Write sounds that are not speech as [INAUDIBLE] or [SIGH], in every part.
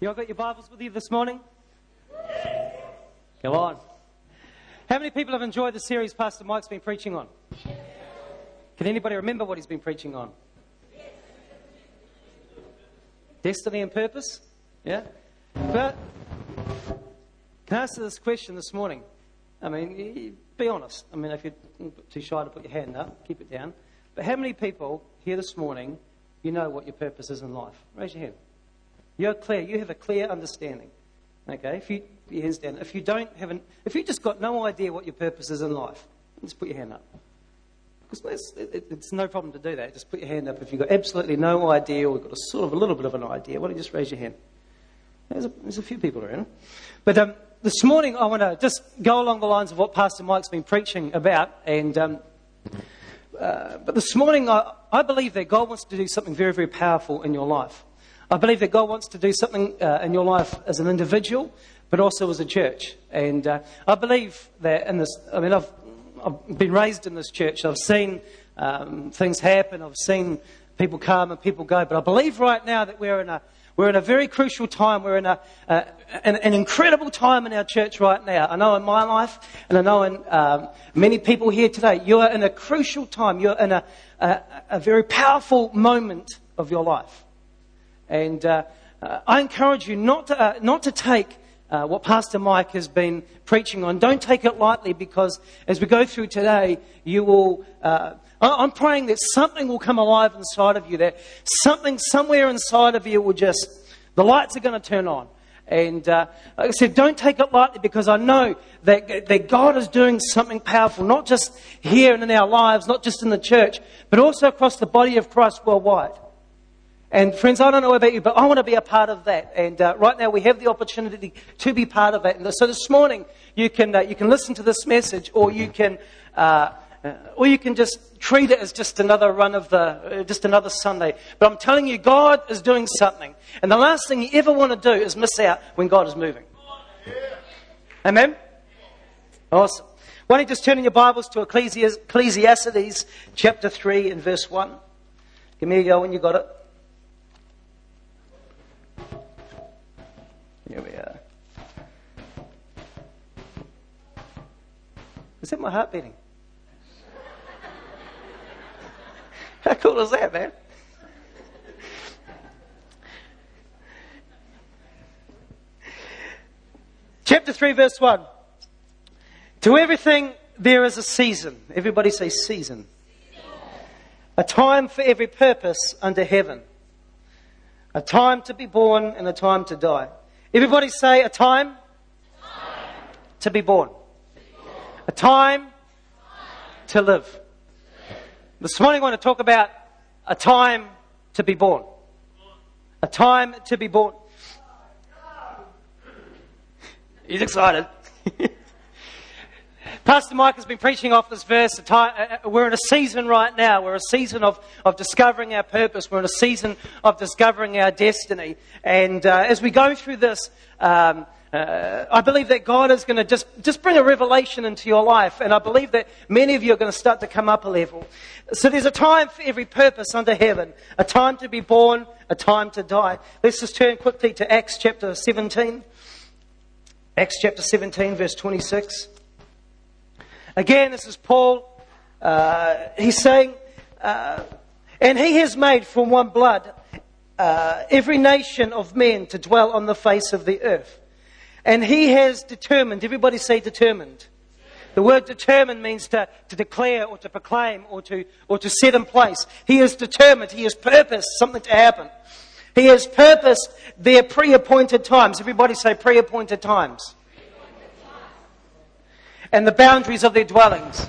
You all got your Bibles with you this morning? Come on. How many people have enjoyed the series Pastor Mike's been preaching on? Can anybody remember what he's been preaching on? Destiny and purpose? Yeah? But can I answer this question this morning? I mean, be honest. I mean, if you're too shy to put your hand up, keep it down. But how many people here this morning, you know what your purpose is in life? Raise your hand. You're clear. You have a clear understanding. Okay? If you your hands down. If you don't have an, if you just got no idea what your purpose is in life, just put your hand up. Because it, it's no problem to do that. Just put your hand up if you've got absolutely no idea or got a sort of a little bit of an idea. Why don't you just raise your hand? There's a, there's a few people around. But um, this morning I want to just go along the lines of what Pastor Mike's been preaching about. And um, uh, but this morning I, I believe that God wants to do something very, very powerful in your life. I believe that God wants to do something uh, in your life as an individual, but also as a church. And uh, I believe that in this, I mean, I've, I've been raised in this church. I've seen um, things happen. I've seen people come and people go. But I believe right now that we're in a, we're in a very crucial time. We're in a, uh, an, an, incredible time in our church right now. I know in my life, and I know in um, many people here today, you're in a crucial time. You're in a, a, a very powerful moment of your life. And uh, uh, I encourage you not to, uh, not to take uh, what Pastor Mike has been preaching on. Don't take it lightly because as we go through today, you will. Uh, I'm praying that something will come alive inside of you, that something somewhere inside of you will just, the lights are going to turn on. And uh, like I said, don't take it lightly because I know that, that God is doing something powerful, not just here and in our lives, not just in the church, but also across the body of Christ worldwide. And friends, I don't know about you, but I want to be a part of that. And uh, right now we have the opportunity to be part of that. And so this morning you can, uh, you can listen to this message or you can, uh, uh or you can just treat it as just another run of the, uh, just another Sunday. But I'm telling you, God is doing something. And the last thing you ever want to do is miss out when God is moving. Amen? Awesome. Why don't you just turn in your Bibles to Ecclesiastes chapter 3 and verse 1. Give me a go when you got it. Here we are. Is that my heart beating? [LAUGHS] How cool is that, man? Chapter 3, verse 1. To everything there is a season. Everybody say season. A time for every purpose under heaven. A time to be born and a time to die. Everybody say a time, time. To, be born. A time, time. to live. This morning I want to talk about a time to be born. A time to be born. He's excited. Pastor Mike has been preaching off this verse. Uh, uh, we're in a season right now. We're a season of, of discovering our purpose. We're in a season of discovering our destiny. And uh, as we go through this, um, uh, I believe that God is going to just, just bring a revelation into your life. And I believe that many of you are going to start to come up a level. So there's a time for every purpose under heaven. A time to be born, a time to die. Let's just turn quickly to Acts chapter 17. Acts chapter 17 verse 26. Again, this is Paul. Uh, he's saying, uh, and he has made from one blood uh, every nation of men to dwell on the face of the earth. And he has determined, everybody say determined. The word determined means to, to declare or to proclaim or to, or to set in place. He has determined, he has purposed something to happen. He has purposed their pre appointed times. Everybody say pre appointed times and the boundaries of their dwellings.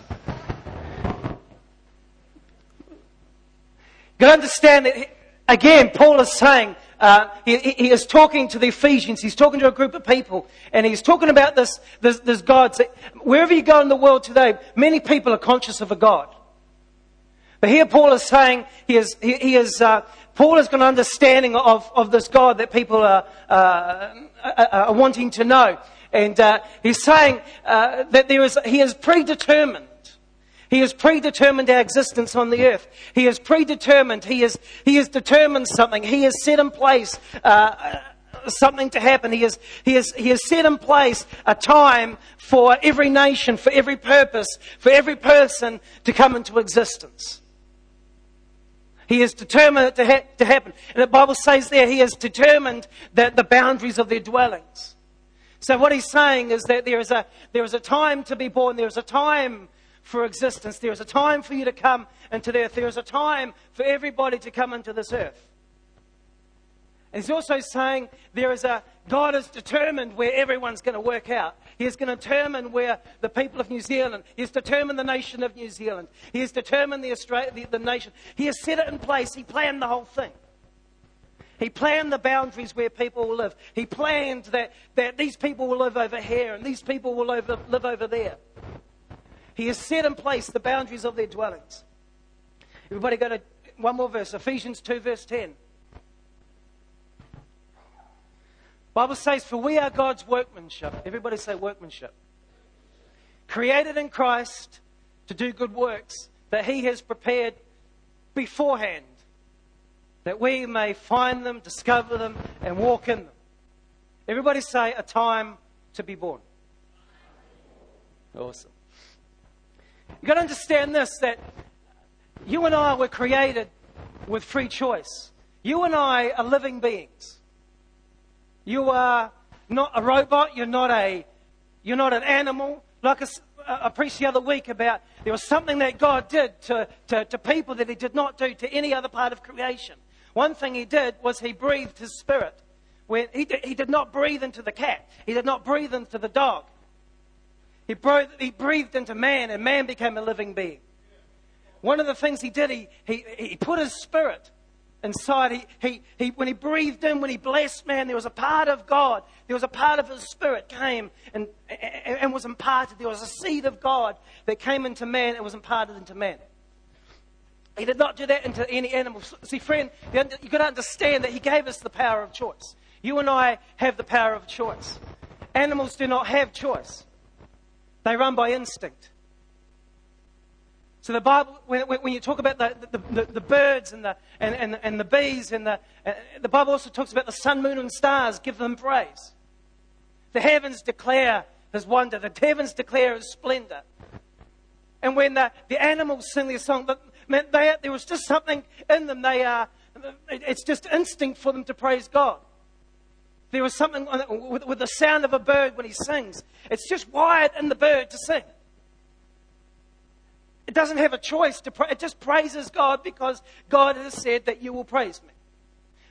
You can understand that, again, Paul is saying, uh, he, he, is talking to the Ephesians. He's talking to a group of people, and he's talking about this, this, this God. So wherever you go in the world today, many people are conscious of a God. But here Paul is saying, he is, he, he is, uh, Paul has got an understanding of, of this God that people are, uh, are wanting to know. And uh, he's saying uh, that there is, he is predetermined. He has predetermined our existence on the earth. He has predetermined, he has, he has determined something. He has set in place uh, something to happen. He has, he, has, he has set in place a time for every nation, for every purpose, for every person to come into existence. He has determined it to, ha- to happen. And the Bible says there, He has determined that the boundaries of their dwellings. So what he's saying is that there is a, there is a time to be born, there is a time for existence, there is a time for you to come into the earth, there is a time for everybody to come into this earth. And he's also saying there is a God has determined where everyone's going to work out. He is going to determine where the people of New Zealand, He has determined the nation of New Zealand, He has determined the, Australia, the, the nation. He has set it in place. He planned the whole thing. He planned the boundaries where people will live. He planned that, that these people will live over here and these people will over, live over there. He has set in place the boundaries of their dwellings. Everybody go to one more verse, Ephesians 2, verse 10. Bible says, For we are God's workmanship. Everybody say workmanship. Created in Christ to do good works that He has prepared beforehand that we may find them, discover them, and walk in them. Everybody say, a time to be born. Awesome. You've got to understand this that you and I were created with free choice. You and I are living beings. You are not a robot. You're not a, you're not an animal. Like uh, I preached the other week about there was something that God did to, to, to people that He did not do to any other part of creation. One thing he did was he breathed his spirit. When he, did, he did not breathe into the cat, he did not breathe into the dog. He, breathed, he breathed into man, and man became a living being. One of the things he did, he, he, he put his spirit inside. He, he, he, when he breathed in, when he blessed man, there was a part of God, there was a part of his spirit came and, and, and was imparted. There was a seed of God that came into man and was imparted into man. He did not do that into any animal. See, friend, you've got to understand that He gave us the power of choice. You and I have the power of choice. Animals do not have choice, they run by instinct. So the Bible, when, when you talk about the, the, the, the birds and the, and, and, and the bees, and the, uh, the Bible also talks about the sun, moon, and stars, give them praise. The heavens declare his wonder. The heavens declare his splendor. And when the, the animals sing their song, man, they, there was just something in them. They are, it's just instinct for them to praise God. There was something with, with the sound of a bird when he sings. It's just wired in the bird to sing. It doesn't have a choice to pray. It just praises God because God has said that you will praise me.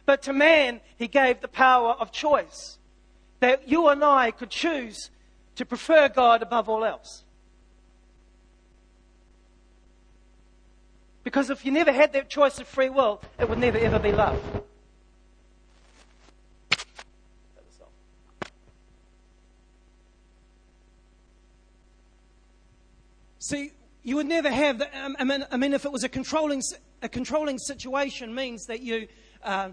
But to man, he gave the power of choice. That you and I could choose to prefer God above all else. Because if you never had that choice of free will, it would never ever be love. See, you would never have that. Um, I, mean, I mean, if it was a controlling, a controlling situation, means that you. Uh,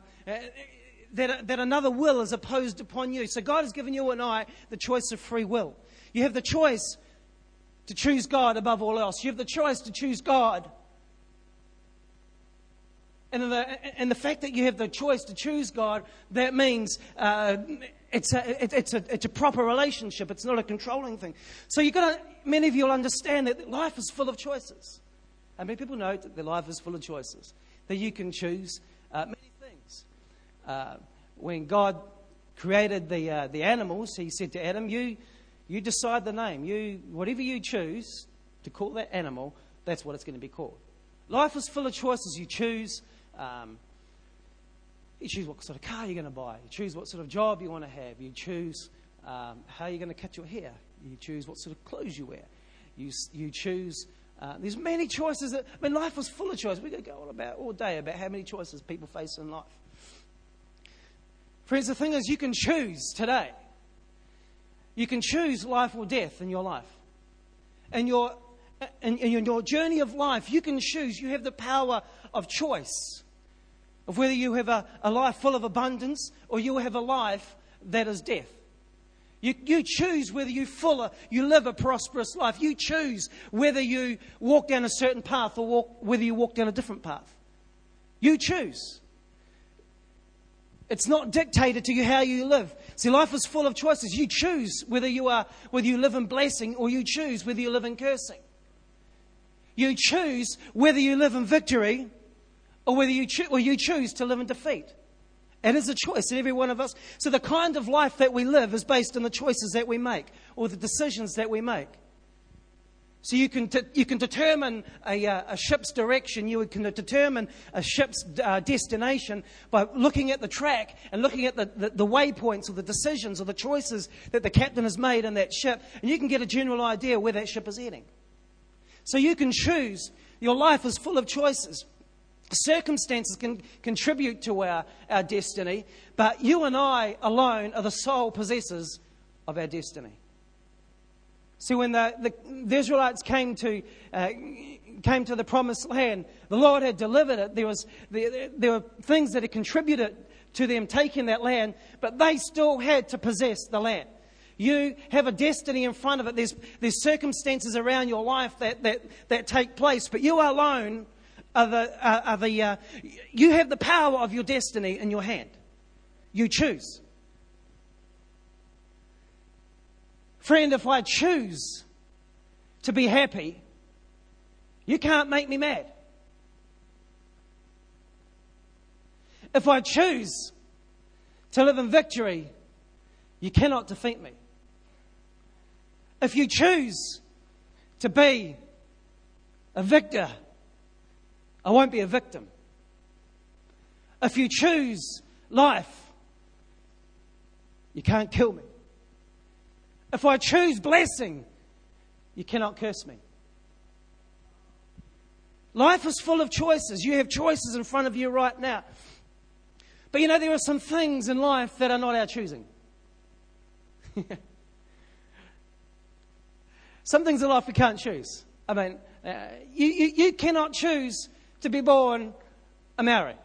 that, that another will is opposed upon you. So God has given you and I the choice of free will. You have the choice to choose God above all else. You have the choice to choose God and the, and the fact that you have the choice to choose God, that means uh, it's, a, it, it's, a, it's a proper relationship. It's not a controlling thing. So you've got to, many of you will understand that life is full of choices. And many people know that their life is full of choices, that you can choose uh, many things. Uh, when God created the, uh, the animals, he said to Adam, you, you decide the name. You, whatever you choose to call that animal, that's what it's going to be called. Life is full of choices. You choose um, you choose what sort of car you're going to buy. You choose what sort of job you want to have. You choose um, how you're going to cut your hair. You choose what sort of clothes you wear. You, you choose. Uh, there's many choices. That, I mean, life was full of choices. We could go on about all day about how many choices people face in life. Friends, the thing is, you can choose today. You can choose life or death in your life. And your, in, in your journey of life, you can choose. You have the power of choice of whether you have a, a life full of abundance or you have a life that is death. You, you choose whether you full you live a prosperous life. You choose whether you walk down a certain path or walk, whether you walk down a different path. You choose. It's not dictated to you how you live. See, life is full of choices. You choose whether you are whether you live in blessing or you choose whether you live in cursing. You choose whether you live in victory or whether you, cho- or you choose to live in defeat. It is a choice in every one of us. So the kind of life that we live is based on the choices that we make or the decisions that we make. So you can, you can determine a, uh, a, ship's direction, you can determine a ship's uh, destination by looking at the track and looking at the, the, the, waypoints or the decisions or the choices that the captain has made in that ship, and you can get a general idea where that ship is heading. So you can choose. Your life is full of choices. Circumstances can contribute to our, our destiny, but you and I alone are the sole possessors of our destiny. See, when the, the, the Israelites came to, uh, came to the promised land, the Lord had delivered it. There, was, there, there were things that had contributed to them taking that land, but they still had to possess the land. You have a destiny in front of it. There's, there's circumstances around your life that, that, that take place, but you alone are the, are, the uh, you have the power of your destiny in your hand. You choose. Friend, if I choose to be happy, you can't make me mad. If I choose to live in victory, you cannot defeat me. If you choose to be a victor, I won't be a victim. If you choose life, you can't kill me. If I choose blessing, you cannot curse me. Life is full of choices. You have choices in front of you right now. But you know, there are some things in life that are not our choosing. [LAUGHS] Some things in life we can't choose. I mean, uh, you, you, you cannot choose to be born a Maori.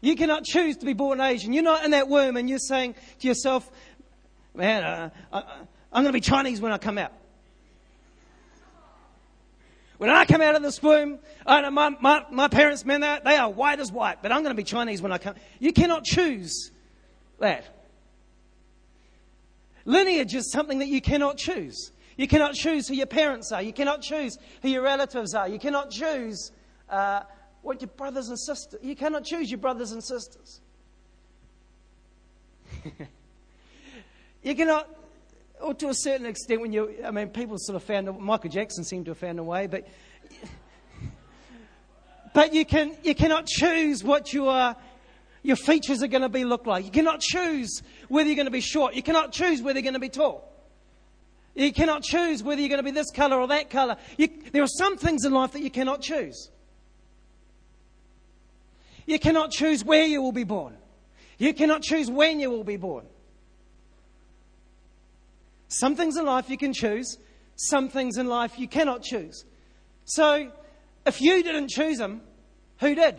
You cannot choose to be born Asian. You're not in that womb and you're saying to yourself, man, uh, I, I'm going to be Chinese when I come out. When I come out of this womb, I my, my, my parents, man, they are white as white, but I'm going to be Chinese when I come. You cannot choose that. Lineage is something that you cannot choose. You cannot choose who your parents are. You cannot choose who your relatives are. You cannot choose uh, what your brothers and sisters. You cannot choose your brothers and sisters. [LAUGHS] you cannot, or to a certain extent, when you, I mean, people sort of found, Michael Jackson seemed to have found a way, but, but you, can, you cannot choose what you are your features are going to be look like. You cannot choose whether you're going to be short. You cannot choose whether you're going to be tall. You cannot choose whether you're going to be this color or that color. You, there are some things in life that you cannot choose. You cannot choose where you will be born. You cannot choose when you will be born. Some things in life you can choose, some things in life you cannot choose. So, if you didn't choose them, who did?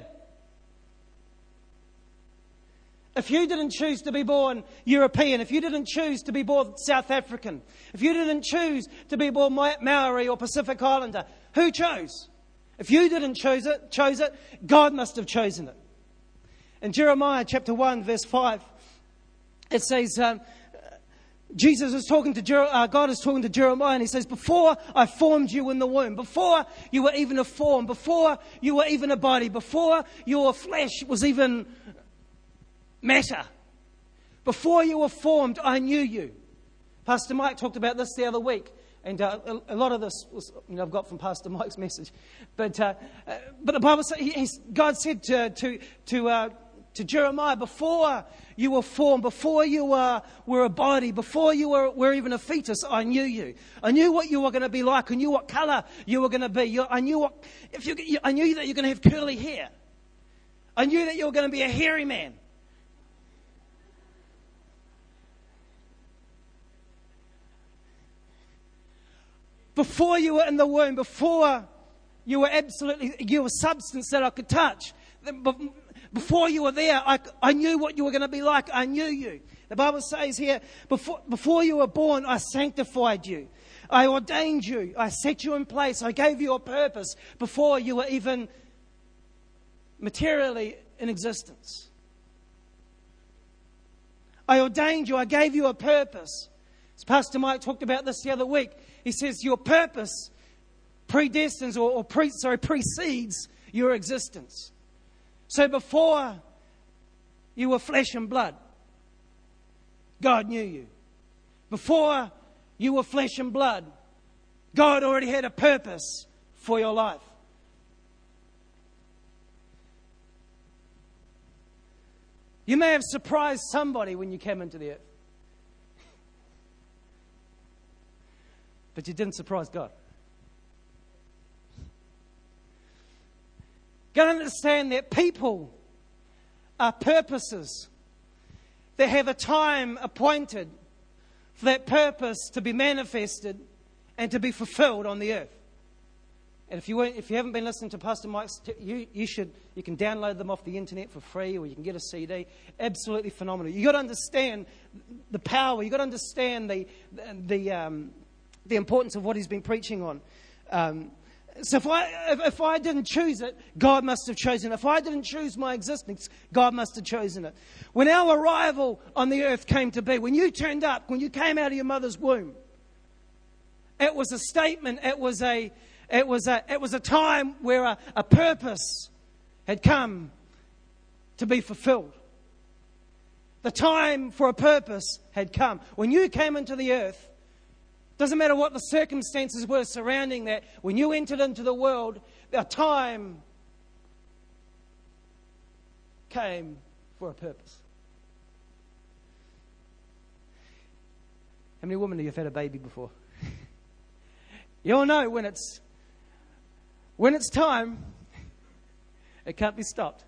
If you didn't choose to be born European, if you didn't choose to be born South African, if you didn't choose to be born Maori or Pacific Islander, who chose? If you didn't choose it, chose it, God must have chosen it. In Jeremiah chapter 1, verse 5, it says, um, Jesus is talking to, Jer- uh, God is talking to Jeremiah and he says, Before I formed you in the womb, before you were even a form, before you were even a body, before your flesh was even matter. Before you were formed, I knew you. Pastor Mike talked about this the other week. And uh, a, lot of this was, you know, I've got from Pastor Mike's [LAUGHS] message. But, uh, uh, but the Bible says, God said to, to, to, uh, to Jeremiah, before you were formed, before you were, were a body, before you were, were even a fetus, I knew you. I knew what you were going to be like. I knew what color you were going to be. You, I, knew what, if you, I knew that you're going to have curly hair. I knew that you were going to be a hairy man. Before you were in the womb, before you were absolutely, you were substance that I could touch. Before you were there, I, I knew what you were going to be like. I knew you. The Bible says here, before, before you were born, I sanctified you. I ordained you. I set you in place. I gave you a purpose before you were even materially in existence. I ordained you, I gave you a purpose. As Pastor Mike talked about this the other week, he says your purpose predestines or, or pre, sorry, precedes your existence. So before you were flesh and blood, God knew you. Before you were flesh and blood, God already had a purpose for your life. You may have surprised somebody when you came into the earth. But you didn't surprise God. Got to understand that people are purposes. They have a time appointed for that purpose to be manifested and to be fulfilled on the earth. And if you, if you haven't been listening to Pastor Mike's, you, you should, you can download them off the internet for free or you can get a CD. Absolutely phenomenal. You've got to understand the power, you've got to understand the, the, um, the importance of what he's been preaching on. Um, so if I, if, if I didn't choose it, God must have chosen it. If I didn't choose my existence, God must have chosen it. When our arrival on the earth came to be, when you turned up, when you came out of your mother's womb, it was a statement, it was a, it was a, it was a time where a, a purpose had come to be fulfilled. The time for a purpose had come. When you came into the earth, doesn't matter what the circumstances were surrounding that, when you entered into the world, a time came for a purpose. How many women have you had a baby before? [LAUGHS] you all know when it's when it's time, it can't be stopped.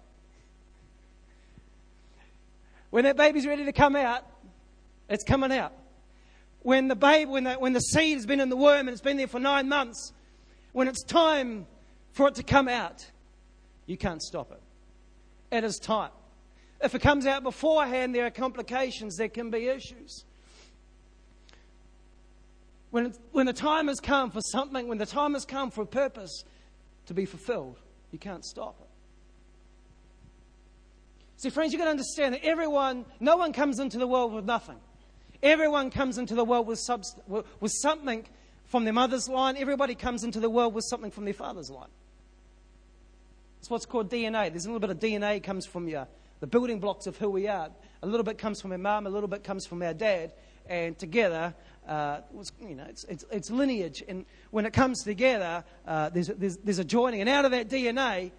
When that baby's ready to come out, it's coming out. When the baby, when the, when the seed has been in the womb and it's been there for nine months, when it's time for it to come out, you can't stop it. It is time. If it comes out beforehand, there are complications, there can be issues. When, when the time has come for something, when the time has come for a purpose, to be fulfilled. You can't stop it. See, friends, you've got to understand that everyone, no one comes into the world with nothing. Everyone comes into the world with, with something from their mother's line. Everybody comes into the world with something from their father's line. It's what's called DNA. There's a little bit of DNA comes from your, the building blocks of who we are. A little bit comes from our mum, a little bit comes from our dad, and together uh, you know, it's, it's, it's, lineage. And when it comes together, uh, there's, there's, there's, a joining. And out of that DNA,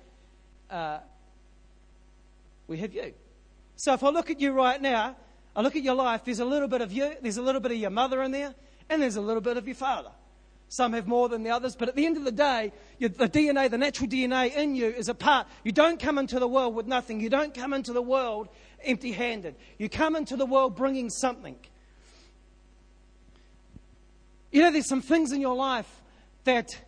uh, we have you. So if I look at you right now, I look at your life, there's a little bit of you, there's a little bit of your mother in there, and there's a little bit of your father. Some have more than the others, but at the end of the day, the DNA, the natural DNA in you is a part. You don't come into the world with nothing. You don't come into the world empty handed. You come into the world bringing something. You know, there's some things in your life that,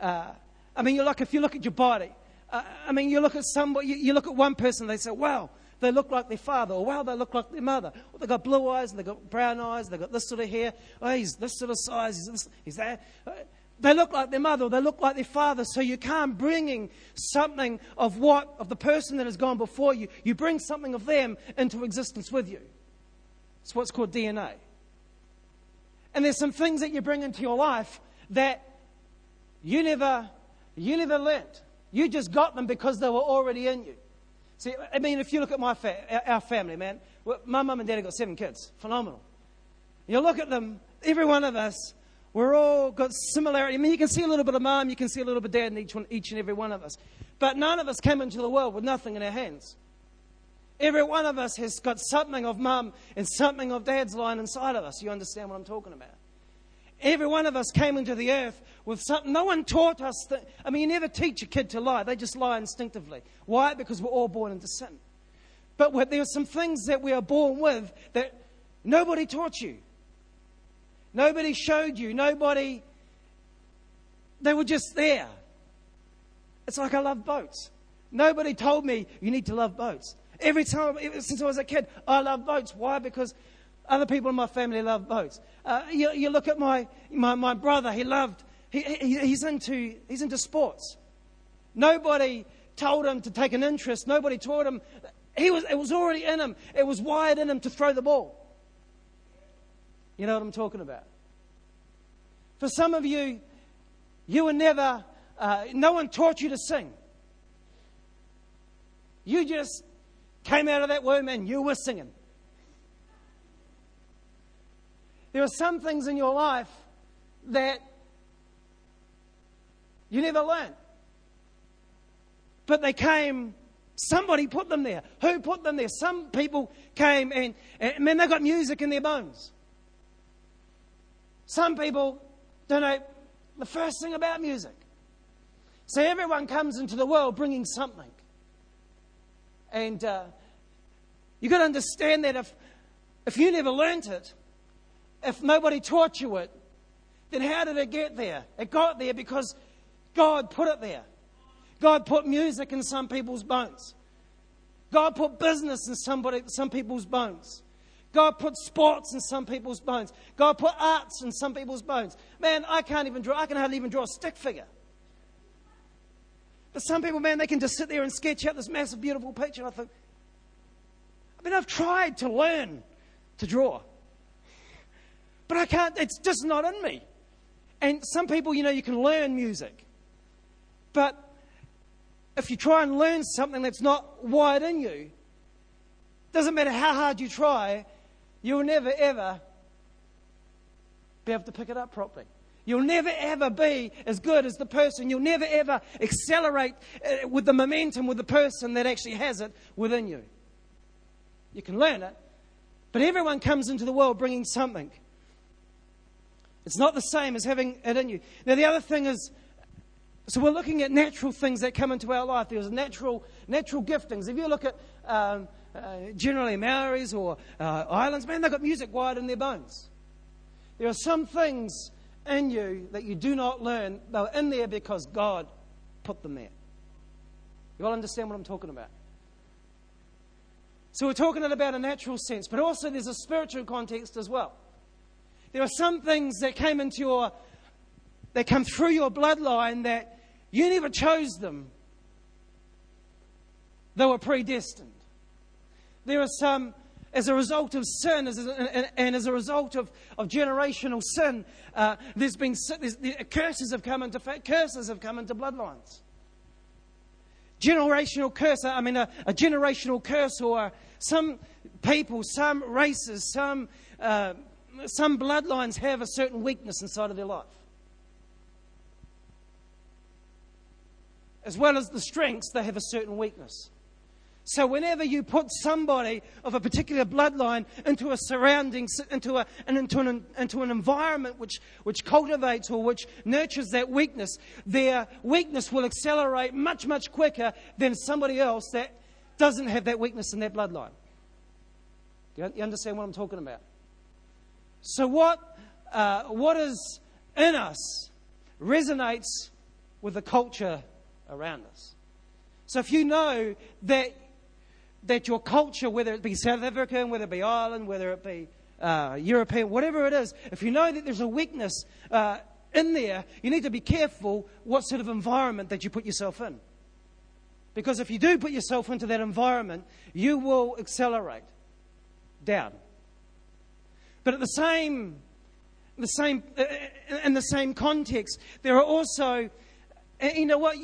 uh, I mean, you look, if you look at your body, uh, I mean, you look at somebody, you, you, look at one person, they say, wow, they look like their father, or wow, they look like their mother. Or they've got blue eyes, and they've got brown eyes, they've got this sort of hair. Oh, he's this sort of size, he's, this, he's that. Uh, they look like their mother, or they look like their father, so you can't bringing something of what, of the person that has gone before you. You bring something of them into existence with you. It's what's called DNA. And there's some things that you bring into your life that you never, you never learnt. You just got them because they were already in you. See, I mean, if you look at my fa- our family, man, my mum and dad have got seven kids. Phenomenal. You look at them, every one of us, we're all got similarity. I mean, you can see a little bit of mum, you can see a little bit of dad in each, one, each and every one of us. But none of us came into the world with nothing in our hands. Every one of us has got something of mum and something of dad's line inside of us. You understand what I'm talking about? Every one of us came into the earth with something. No one taught us that. I mean, you never teach a kid to lie, they just lie instinctively. Why? Because we're all born into sin. But there are some things that we are born with that nobody taught you. Nobody showed you. Nobody. They were just there. It's like I love boats. Nobody told me you need to love boats. Every time, since I was a kid, I love boats. Why? Because other people in my family love boats. Uh, you, you, look at my, my, my brother, he loved, he, he, he's, into, he's into sports. Nobody told him to take an interest. Nobody taught him. He was, it was already in him. It was wired in him to throw the ball. You know what I'm talking about? For some of you, you were never, uh, no one taught you to sing. You just came out of that womb and you were singing. There are some things in your life that you never learn. But they came, somebody put them there. Who put them there? Some people came and, and man, they got music in their bones. Some people don't know the first thing about music. So everyone comes into the world bringing something. And uh, you've got to understand that if, if you never learnt it, if nobody taught you it, then how did it get there? It got there because God put it there. God put music in some people's bones. God put business in somebody, some people's bones. God put sports in some people's bones. God put arts in some people's bones. Man, I can't even draw, I can hardly even draw a stick figure. But some people, man, they can just sit there and sketch out this massive, beautiful picture. I think, I mean, I've tried to learn to draw, but I can't, it's just not in me. And some people, you know, you can learn music, but if you try and learn something that's not wired in you, doesn't matter how hard you try, you'll never ever be able to pick it up properly. You'll never ever be as good as the person. You'll never ever accelerate uh, with the momentum with the person that actually has it within you. You can learn it, but everyone comes into the world bringing something. It's not the same as having it in you. Now, the other thing is, so we're looking at natural things that come into our life. There's natural, natural giftings. If you look at um, uh, generally Maoris or uh, islands, man, they've got music wired in their bones. There are some things in you that you do not learn. They're in there because God put them there. You all understand what I'm talking about? So we're talking about a natural sense, but also there's a spiritual context as well. There are some things that came into your, that come through your bloodline that you never chose them. They were predestined. There are some as a result of sin as a, and, as a result of, of generational sin, uh, there's been there's, curses have come into curses have come into bloodlines. Generational curse, I mean, a, a generational curse, or some people, some races, some uh, some bloodlines have a certain weakness inside of their life. As well as the strengths, they have a certain weakness. So, whenever you put somebody of a particular bloodline into a surrounding, into, a, and into, an, into an environment which, which cultivates or which nurtures that weakness, their weakness will accelerate much, much quicker than somebody else that doesn't have that weakness in their bloodline. You understand what I'm talking about? So, what, uh, what is in us resonates with the culture around us. So, if you know that that your culture, whether it be South African, whether it be Ireland, whether it be uh, European, whatever it is, if you know that there's a weakness uh, in there, you need to be careful what sort of environment that you put yourself in. Because if you do put yourself into that environment, you will accelerate down. But at the same, the same, uh, in the same context, there are also, uh, you know what,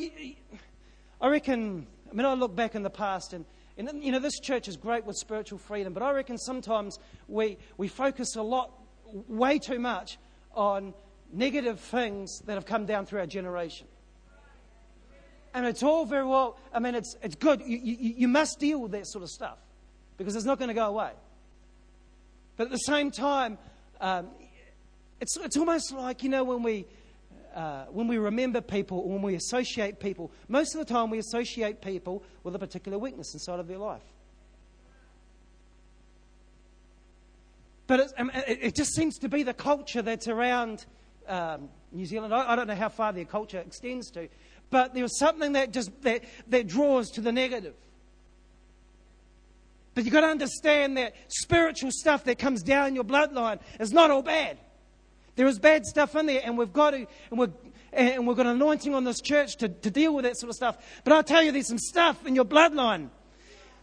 I reckon, I mean, I look back in the past and and, you know, this church is great with spiritual freedom, but I reckon sometimes we, we focus a lot, way too much, on negative things that have come down through our generation. And it's all very well, I mean, it's, it's good. You, you, you must deal with that sort of stuff because it's not going to go away. But at the same time, um, it's, it's almost like, you know, when we, uh, when we remember people, when we associate people, most of the time we associate people with a particular weakness inside of their life. But um, it, it just seems to be the culture that's around um, New Zealand. I, I, don't know how far their culture extends to, but there's something that just that, that draws to the negative. But you've got to understand that spiritual stuff that comes down your bloodline is not all bad. There is bad stuff in there, and we've got to, and we're, and we've got an anointing on this church to, to deal with that sort of stuff. But I'll tell you, there's some stuff in your bloodline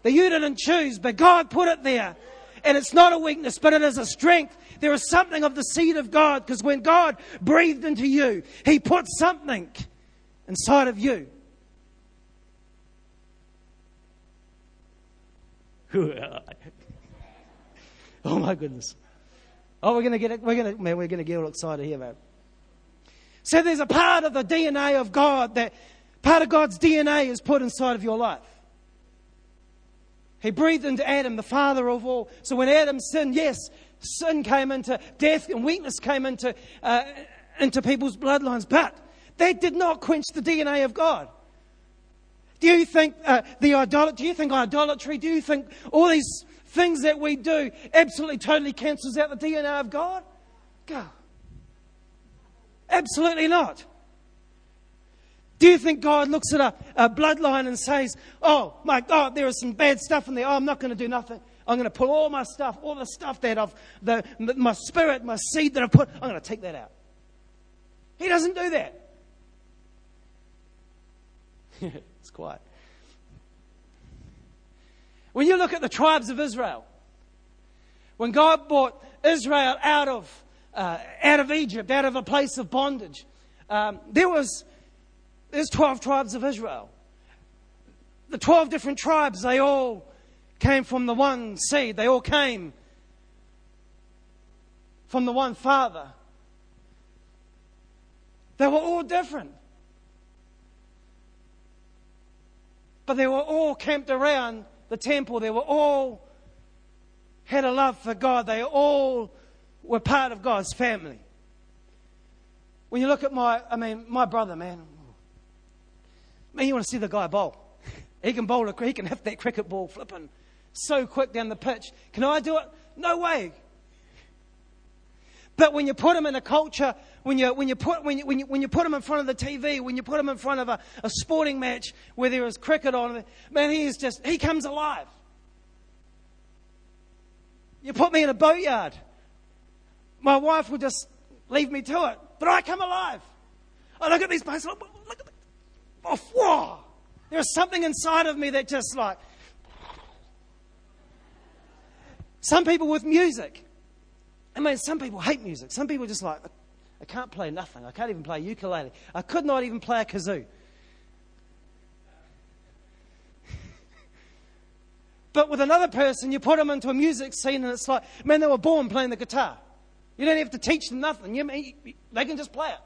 that you didn't choose, but God put it there. And it's not a weakness, but it is a strength. There is something of the seed of God because when God breathed into you, He put something inside of you. [LAUGHS] oh my goodness. Oh, we're going to get. We're going to, man, we're going to get all excited here, man. So there's a part of the DNA of God that part of God's DNA is put inside of your life. He breathed into Adam, the father of all. So when Adam sinned, yes, sin came into death and weakness came into, uh, into people's bloodlines, but that did not quench the DNA of God. Do you think uh, the idolatry? Do you think idolatry? Do you think all these things that we do absolutely, totally cancels out the DNA of God? Go. Absolutely not. Do you think God looks at a, a, bloodline and says, Oh my God, there is some bad stuff in there. Oh, I'm not going to do nothing. I'm going to pull all my stuff, all the stuff that I've, the, my spirit, my seed that I've put, I'm going to take that out. He doesn't do that. [LAUGHS] it's quiet. When you look at the tribes of Israel, when God brought Israel out of, uh, out of Egypt, out of a place of bondage, um, there was there's 12 tribes of Israel. The 12 different tribes, they all came from the one seed. They all came from the one father. They were all different. But they were all camped around the temple. They were all had a love for God. They all were part of God's family. When you look at my, I mean, my brother, man, Man, you want to see the guy bowl. [LAUGHS] He can bowl, a, he can hit that cricket ball flipping so quick down the pitch. Can I do it? No way. But when you put him in a culture, when you, when you, put, when you, when you, when you put him in front of the TV, when you put him in front of a, a sporting match where there is cricket on, man, he is just, he comes alive. You put me in a boatyard, my wife will just leave me to it, but I come alive. I look at these boats, look, look at oh, whoa, there's something inside of me that just like. Some people with music. I mean, some people hate music. Some people just like, I can't play nothing. I can't even play ukulele. I could not even play a kazoo. [LAUGHS] but with another person, you put them into a music scene and it's like, man, they were born playing the guitar. You don't have to teach them nothing. You, they can just play it.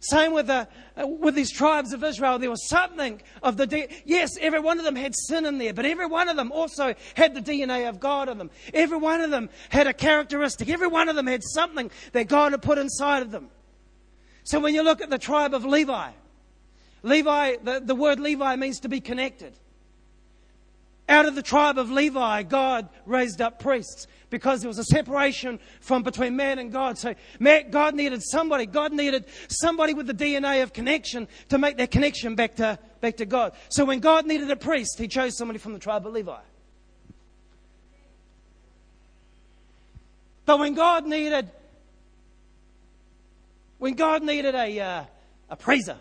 Same with, the, uh, with these tribes of Israel. There was something of the. Yes, every one of them had sin in there, but every one of them also had the DNA of God in them. Every one of them had a characteristic. Every one of them had something that God had put inside of them. So when you look at the tribe of Levi, Levi, the, the word Levi means to be connected. Out of the tribe of Levi, God raised up priests because there was a separation from between man and God. So man, God needed somebody. God needed somebody with the DNA of connection to make that connection back to, back to God. So when God needed a priest, he chose somebody from the tribe of Levi. But when God needed, when God needed a, uh, a praiser,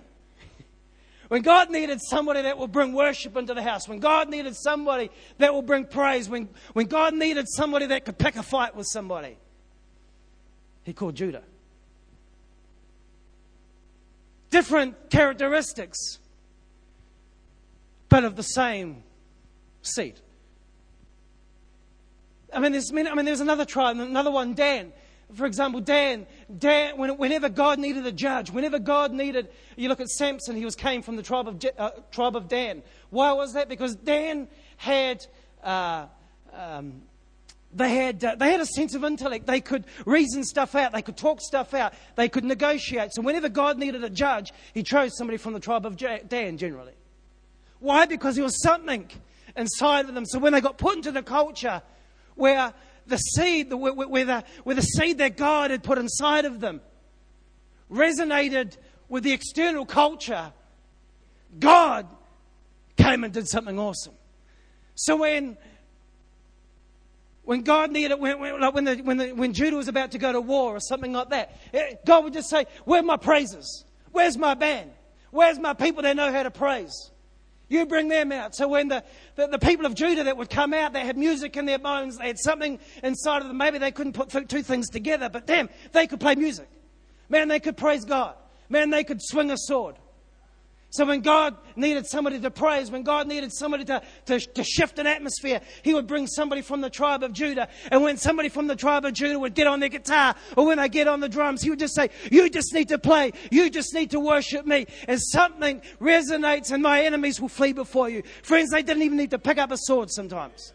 when God needed somebody that will bring worship into the house, when God needed somebody that will bring praise, when, when God needed somebody that could pick a fight with somebody, He called Judah. Different characteristics, but of the same seed. I mean, there's, I mean, there's another tribe, another one, Dan. For example, Dan, Dan whenever God needed a judge, whenever God needed, you look at Samson, he was came from the tribe of, uh, tribe of Dan. Why was that? Because Dan had, uh, um, they had, uh, they had a sense of intellect. They could reason stuff out. They could talk stuff out. They could negotiate. So whenever God needed a judge, he chose somebody from the tribe of Dan generally. Why? Because there was something inside of them. So when they got put into the culture where the seed, where, where, the, where the seed that God had put inside of them resonated with the external culture, God came and did something awesome. So when when God needed, when, when, like when, the, when, the, when Judah was about to go to war or something like that, eh, God would just say, Where are my praises? Where's my band? Where's my people that know how to praise? You bring them out. So when the, the, the, people of Judah that would come out, they had music in their bones, they had something inside of them. Maybe they couldn't put two things together, but damn, they could play music. Man, they could praise God. Man, they could swing a sword. So when God needed somebody to praise, when God needed somebody to, to, to, shift an atmosphere, He would bring somebody from the tribe of Judah. And when somebody from the tribe of Judah would get on their guitar or when they get on the drums, He would just say, you just need to play. You just need to worship me. And something resonates and my enemies will flee before you. Friends, they didn't even need to pick up a sword sometimes.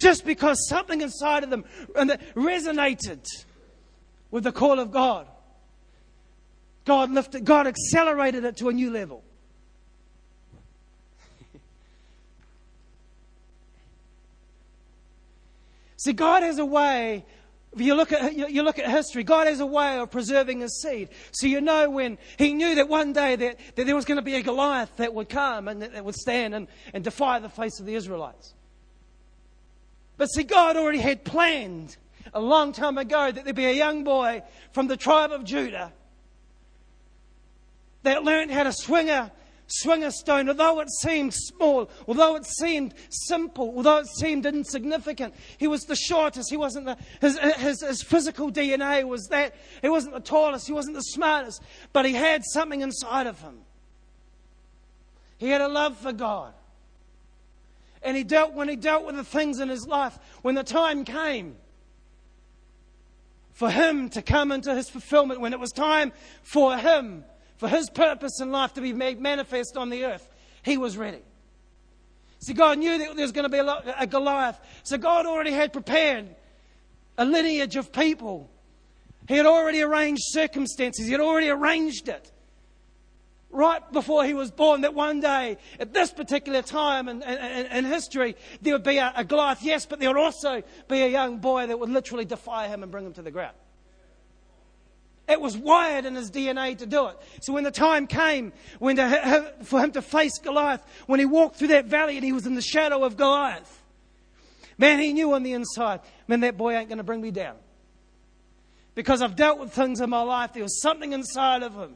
Just because something inside of them resonated with the call of God. God lifted, God accelerated it to a new level. See, God has a way. You look at you look at history, God has a way of preserving His seed. So you know when He knew that one day that, that there was going to be a Goliath that would come and that, that would stand and, and defy the face of the Israelites. But see, God already had planned a long time ago that there'd be a young boy from the tribe of Judah that learned how to swing a, swing a stone, although it seemed small, although it seemed simple, although it seemed insignificant. He was the shortest. He wasn't the, his, his, his physical DNA was that. He wasn't the tallest. He wasn't the smartest. But he had something inside of him. He had a love for God. And he dealt, when he dealt with the things in his life, when the time came for him to come into his fulfillment, when it was time for him for his purpose in life to be made manifest on the earth, he was ready. See, God knew that there was going to be a, Goliath. So God already had prepared a lineage of people. He had already arranged circumstances. He had already arranged it right before he was born that one day, at this particular time in, in, in history, there would be a, a Goliath, yes, but there would also be a young boy that would literally defy him and bring him to the ground. It was wired in his DNA to do it. So when the time came when to, for him to face Goliath, when he walked through that valley and he was in the shadow of Goliath, man, he knew on the inside, man, that boy ain't going to bring me down. Because I've dealt with things in my life, there was something inside of him.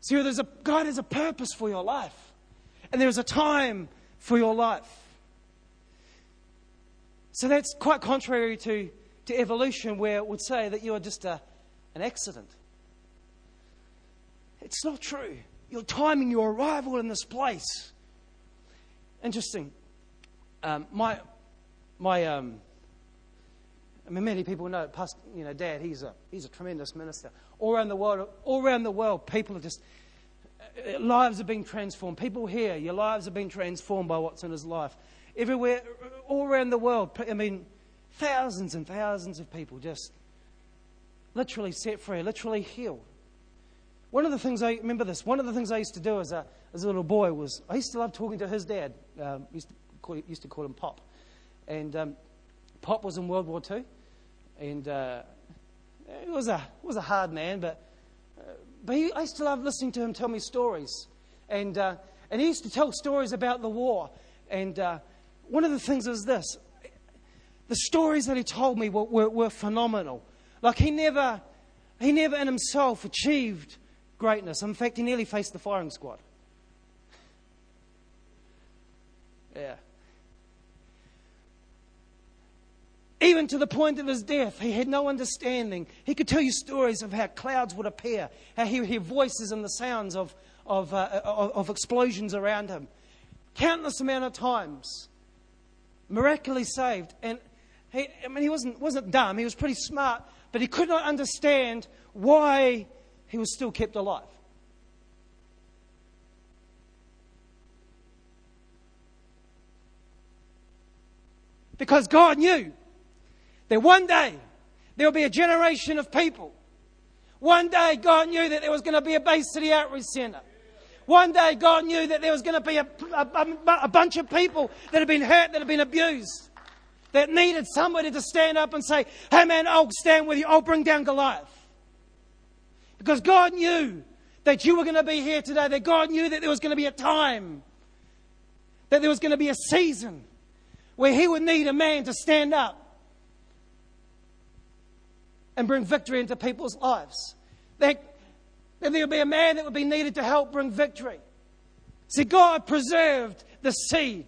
See, there's a, God has a purpose for your life. And there's a time for your life. So that's quite contrary to, to evolution, where it would say that you are just a, an accident. It's not true. Your timing, your arrival in this place. Interesting. Um, my, my, um, I mean, many people know, you know, Dad. He's a he's a tremendous minister. All around the world, all around the world, people are just uh, lives are being transformed. People here, your lives have been transformed by what's in his life everywhere, all around the world. I mean, thousands and thousands of people just literally set free, literally healed. One of the things I remember this. One of the things I used to do as a as a little boy was I used to love talking to his dad. Um, used to call, used to call him Pop, and um, Pop was in World War II, and uh, he was a was a hard man, but uh, but he, I used to love listening to him tell me stories, and uh, and he used to tell stories about the war, and uh, one of the things is this the stories that he told me were, were, were phenomenal. Like he never, he never in himself achieved greatness. In fact, he nearly faced the firing squad. Yeah. Even to the point of his death, he had no understanding. He could tell you stories of how clouds would appear, how he would hear voices and the sounds of, of, uh, of, of explosions around him. Countless amount of times miraculously saved. And he, I mean, he wasn't, wasn't dumb, he was pretty smart, but he could not understand why he was still kept alive. Because God knew that one day there would be a generation of people. One day God knew that there was going to be a Bay City Outreach Centre. One day, God knew that there was going to be a, a, a bunch of people that had been hurt, that had been abused, that needed somebody to stand up and say, Hey, man, I'll stand with you. I'll bring down Goliath. Because God knew that you were going to be here today, that God knew that there was going to be a time that there was going to be a season where he would need a man to stand up and bring victory into people's lives. That, that there would be a man that would be needed to help bring victory. See, God preserved the seed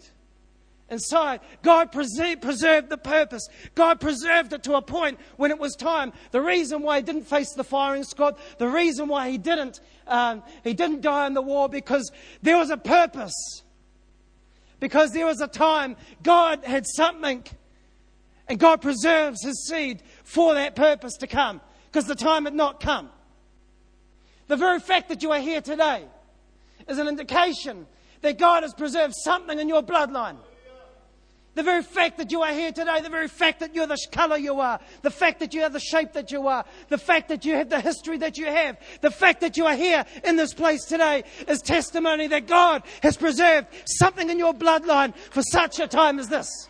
inside. God preserved the purpose. God preserved it to a point when it was time. The reason why he didn't face the firing squad, the reason why he didn't, um, he didn't die in the war because there was a purpose. Because there was a time God had something and God preserves his seed for that purpose to come because the time had not come. The very fact that you are here today is an indication that God has preserved something in your bloodline. The very fact that you are here today, the very fact that you're the color you are, the fact that you have the shape that you are, the fact that you have the history that you have, the fact that you are here in this place today is testimony that God has preserved something in your bloodline for such a time as this.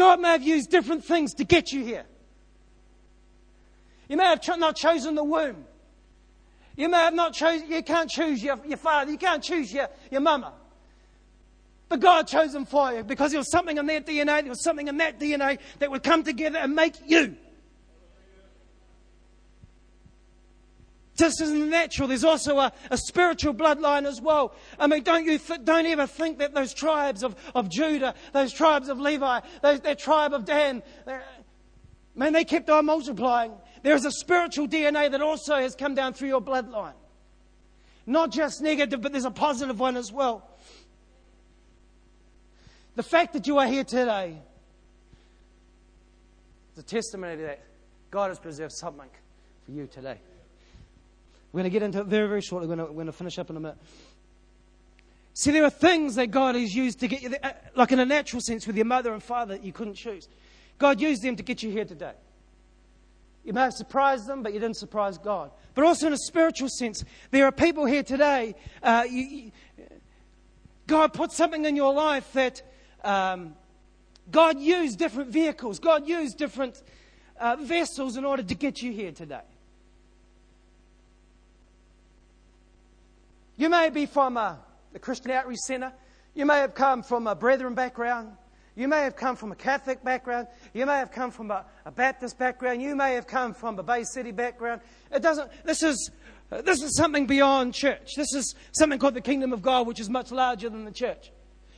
God may have used different things to get you here. You may have not chosen the womb. You may have not chosen, you can't choose your, your father, you can't choose your, your mama. But God chose them for you because there was something in their DNA, there was something in that DNA that would come together and make you. Just as in the natural, there's also a, a spiritual bloodline as well. I mean, don't you th- don't ever think that those tribes of, of Judah, those tribes of Levi, those, that tribe of Dan, man, they kept on multiplying. There's a spiritual DNA that also has come down through your bloodline. Not just negative, but there's a positive one as well. The fact that you are here today is a testimony that God has preserved something for you today. We're going to get into it very, very shortly. We're going to, we're going to finish up in a minute. See, there are things that God has used to get you, there, uh, like in a natural sense, with your mother and father that you couldn't choose. God used them to get you here today. You may have surprised them, but you didn't surprise God. But also in a spiritual sense, there are people here today. Uh, you, you, God put something in your life that um, God used different vehicles, God used different uh, vessels in order to get you here today. You may be from uh, a, a Christian Outreach Centre. You may have come from a Brethren background. You may have come from a Catholic background. You may have come from a, a Baptist background. You may have come from a Bay City background. It doesn't, this is, this is something beyond church. This is something called the kingdom of God, which is much larger than the church.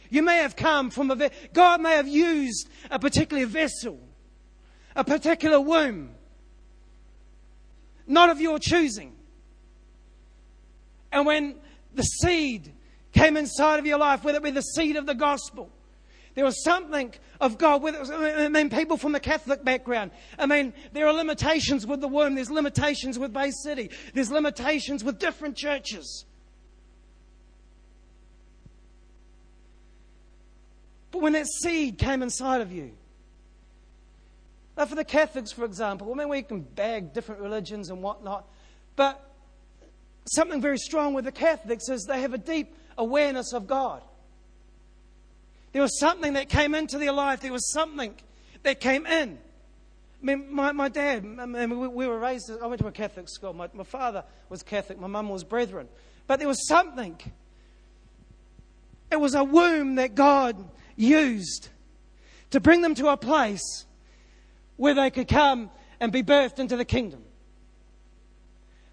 You may have come from a, God may have used a particular vessel, a particular womb, not of your choosing. And when the seed came inside of your life, whether it be the seed of the gospel, there was something of God. I mean, people from the Catholic background. I mean, there are limitations with the womb. There's limitations with Bay City. There's limitations with different churches. But when that seed came inside of you, now for the Catholics, for example, I mean, we can bag different religions and whatnot, but something very strong with the Catholics is they have a deep awareness of God. There was something that came into their life. There was something that came in. I mean, my, my dad, I mean, we, we, were raised, I went to a Catholic school. My, my father was Catholic, my mum was Brethren. But there was something. It was a womb that God used to bring them to a place where they could come and be birthed into the kingdom.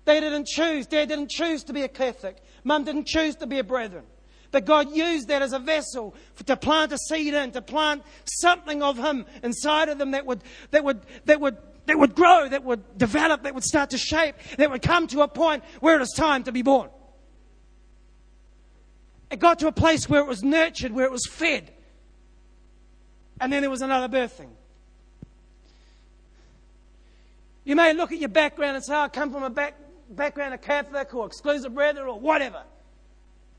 They didn't choose, Dad didn't choose to be a Catholic, Mum didn't choose to be a Brethren. But God used that as a vessel for, to plant a seed in, to plant something of Him inside of them that would, that would, that would, that would grow, that would develop, that would start to shape, that would come to a point where it was time to be born. It got to a place where it was nurtured, where it was fed. And then there was another birthing. You may look at your background and say, oh, I come from a back, background of Catholic or exclusive brethren or whatever.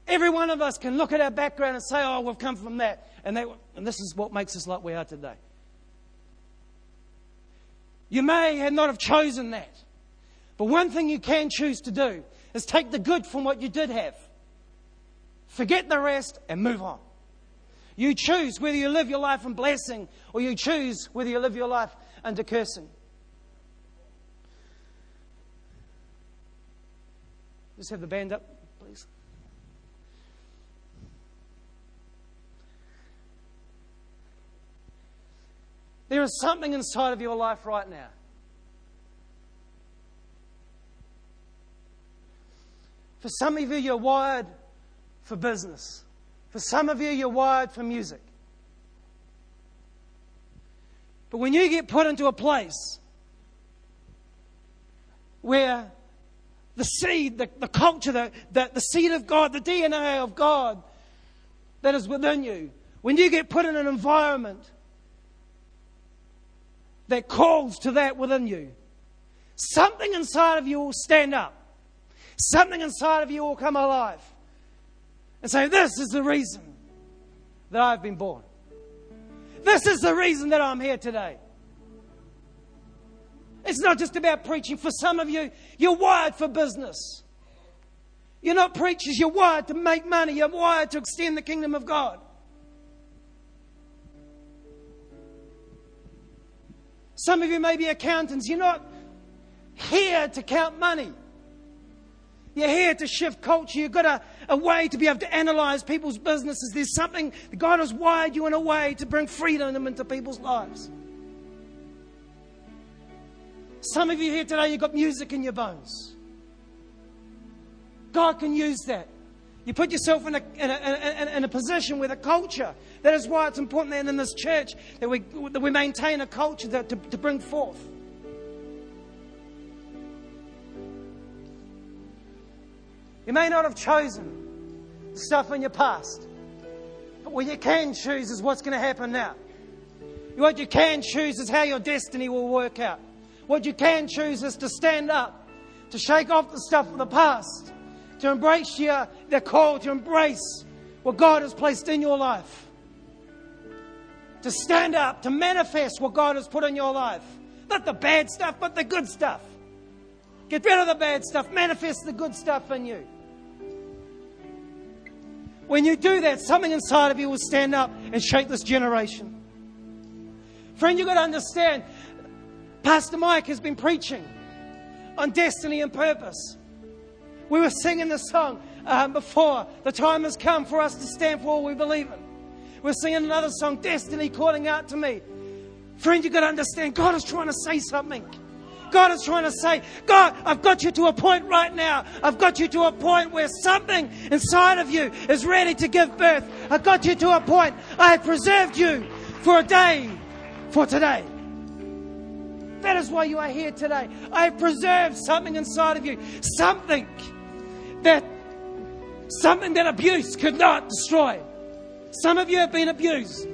Every one of us can look at our background and say, oh, we've come from that. And, that, and this is what makes us like we are today. You may not have chosen that. But one thing you can choose to do is take the good from what you did have, forget the rest, and move on. You choose whether you live your life in blessing or you choose whether you live your life under cursing. Just have the band up, please. There is something inside of your life right now. For some of you, you're wired for business. For some of you, you're wired for music. But when you get put into a place where the seed, the, the culture, the, the, the seed of God, the DNA of God that is within you, when you get put in an environment that calls to that within you, something inside of you will stand up. Something inside of you will come alive and say, This is the reason that I've been born. This is the reason that I'm here today. It's not just about preaching. For some of you, you're wired for business. You're not preachers, you're wired to make money, you're wired to extend the kingdom of God. Some of you may be accountants. You're not here to count money. You're here to shift culture. You've got a, a way to be able to analyze people's businesses. There's something, God has wired you in a way to bring freedom into people's lives. Some of you here today, you've got music in your bones. God can use that. You put yourself in a, in a, in a, in a position with a culture. That is why it's important that in this church that we, that we maintain a culture that, to, to bring forth. You may not have chosen stuff in your past, but what you can choose is what's going to happen now. What you can choose is how your destiny will work out. What you can choose is to stand up, to shake off the stuff of the past, to embrace your, the call, to embrace what God has placed in your life. To stand up, to manifest what God has put in your life. Not the bad stuff, but the good stuff. Get rid of the bad stuff, manifest the good stuff in you. When you do that, something inside of you will stand up and shake this generation. Friend, you've got to understand Pastor Mike has been preaching on destiny and purpose. We were singing the song um, before. The time has come for us to stand for all we believe in. We're singing another song, Destiny Calling Out to Me. Friend, you've got to understand God is trying to say something. God is trying to say, God, I've got you to a point right now. I've got you to a point where something inside of you is ready to give birth. I've got you to a point. I have preserved you for a day, for today. That is why you are here today. I have preserved something inside of you, something that something that abuse could not destroy. Some of you have been abused.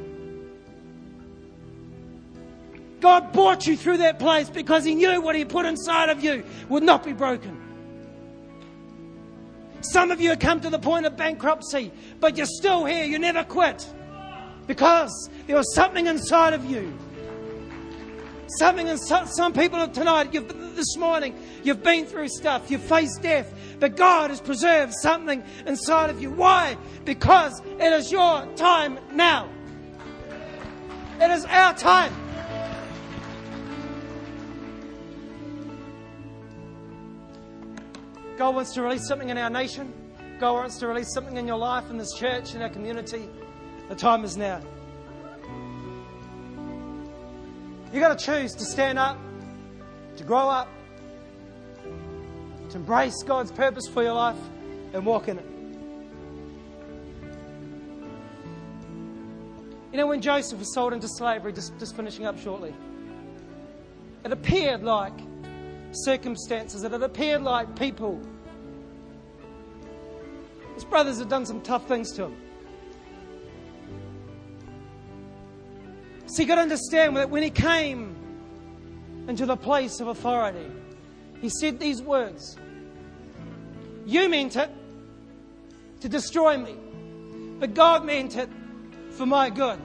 God brought you through that place because He knew what He put inside of you would not be broken. Some of you have come to the point of bankruptcy, but you're still here. You never quit because there was something inside of you Something in some, some people tonight, this morning, you've been through stuff, you've faced death, but God has preserved something inside of you. Why? Because it is your time now. It is our time. God wants to release something in our nation. God wants to release something in your life, in this church, in our community. The time is now. You've got to choose to stand up, to grow up, to embrace God's purpose for your life and walk in it. You know, when Joseph was sold into slavery, just, just finishing up shortly, it appeared like circumstances, it appeared like people. His brothers had done some tough things to him. So you got to understand that when he came into the place of authority, he said these words You meant it to destroy me, but God meant it for my good.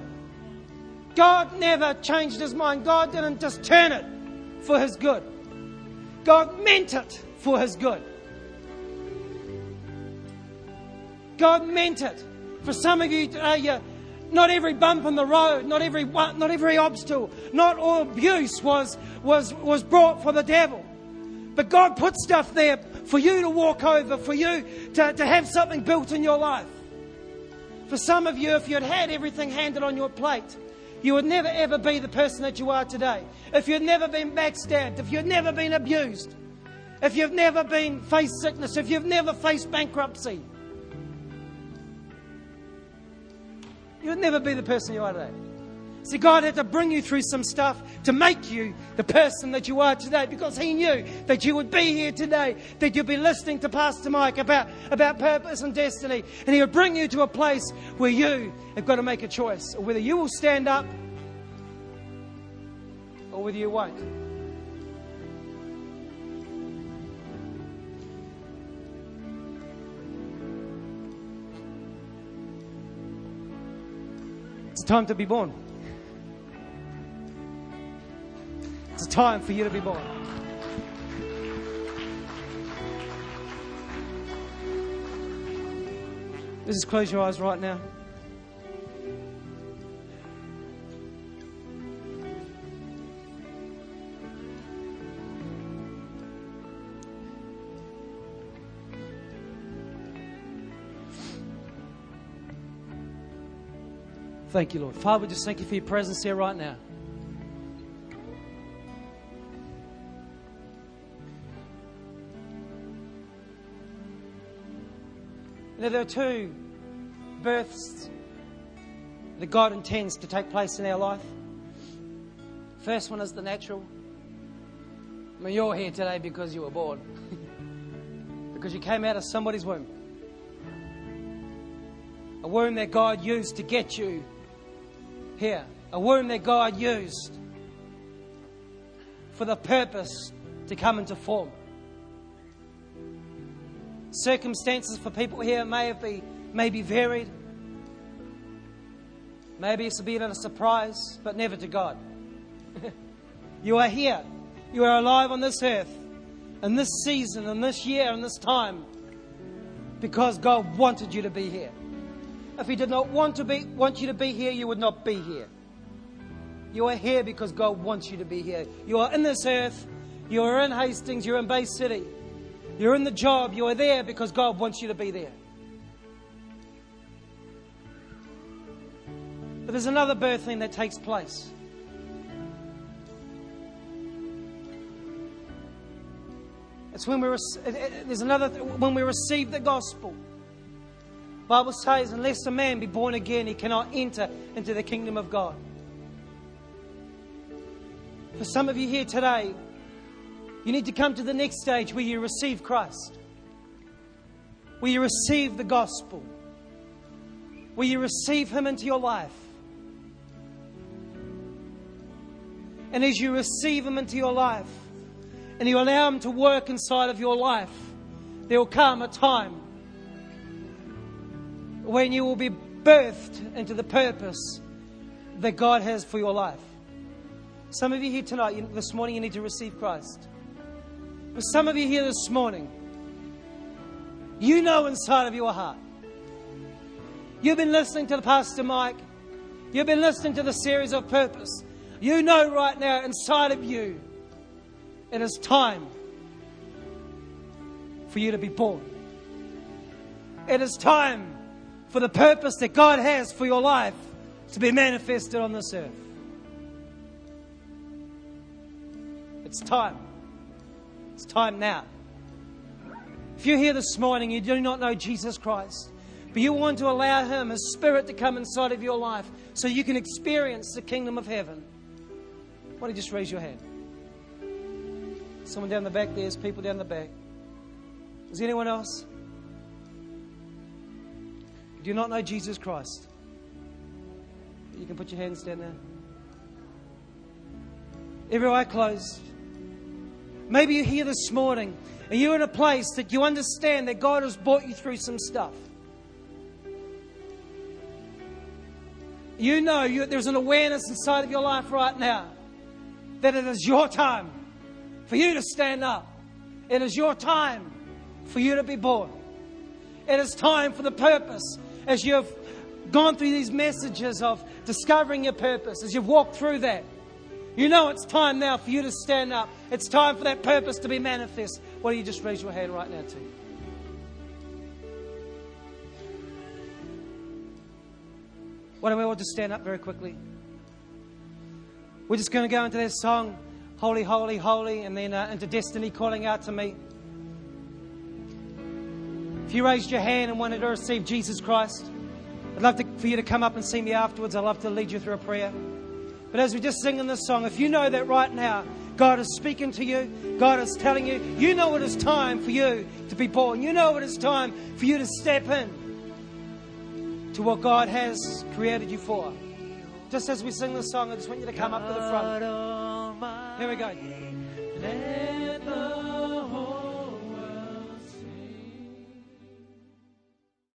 God never changed his mind. God didn't just turn it for his good. God meant it for his good. God meant it. For some of you uh, today, you're, not every bump in the road, not every, not every obstacle, not all abuse was, was, was brought for the devil. But God put stuff there for you to walk over, for you to, to have something built in your life. For some of you, if you had had everything handed on your plate, you would never ever be the person that you are today. If you'd never been backstabbed, if you'd never been abused, if you've never been faced sickness, if you've never faced bankruptcy, you'd never be the person you are today. See, God had to bring you through some stuff to make you the person that you are today because He knew that you would be here today, that you'd be listening to Pastor Mike about, about purpose and destiny. And He would bring you to a place where you have got to make a choice whether you will stand up or whether you won't. It's time to be born. It's a time for you to be born. Let Just close your eyes right now. Thank you, Lord. Father, we just thank you for your presence here right now. Now, there are two births that God intends to take place in our life. First one is the natural. I mean, you're here today because you were born, [LAUGHS] because you came out of somebody's womb. A womb that God used to get you here. A womb that God used for the purpose to come into form. Circumstances for people here may have been may be varied. Maybe it's a bit of a surprise, but never to God. [LAUGHS] you are here. You are alive on this earth, in this season, in this year, in this time, because God wanted you to be here. If He did not want to be want you to be here, you would not be here. You are here because God wants you to be here. You are in this earth. You are in Hastings. You're in Bay City. You're in the job, you are there because God wants you to be there. But there's another birthing that takes place. It's when we there's another when we receive the gospel. Bible says, unless a man be born again, he cannot enter into the kingdom of God. For some of you here today, you need to come to the next stage where you receive Christ, where you receive the gospel, where you receive Him into your life. And as you receive Him into your life and you allow Him to work inside of your life, there will come a time when you will be birthed into the purpose that God has for your life. Some of you here tonight, this morning, you need to receive Christ. For some of you here this morning, you know inside of your heart. You've been listening to the Pastor Mike. You've been listening to the series of purpose. You know right now inside of you, it is time for you to be born. It is time for the purpose that God has for your life to be manifested on this earth. It's time. It's time now. If you're here this morning, you do not know Jesus Christ, but you want to allow Him, His Spirit, to come inside of your life so you can experience the kingdom of heaven, why don't you just raise your hand? Someone down the back, there's people down the back. Is anyone else? Do you not know Jesus Christ? You can put your hands down there. Every eye closed. Maybe you're here this morning and you're in a place that you understand that God has brought you through some stuff. You know you, there's an awareness inside of your life right now that it is your time for you to stand up. It is your time for you to be born. It is time for the purpose as you've gone through these messages of discovering your purpose, as you've walked through that. You know it's time now for you to stand up. It's time for that purpose to be manifest. Why don't you just raise your hand right now, too? Why don't we all just stand up very quickly? We're just going to go into that song, Holy, Holy, Holy, and then uh, into Destiny calling out to me. If you raised your hand and wanted to receive Jesus Christ, I'd love to, for you to come up and see me afterwards. I'd love to lead you through a prayer. But as we're just sing in this song, if you know that right now God is speaking to you, God is telling you, you know it is time for you to be born. You know it is time for you to step in to what God has created you for. Just as we sing this song, I just want you to come up to the front. Here we go. Let the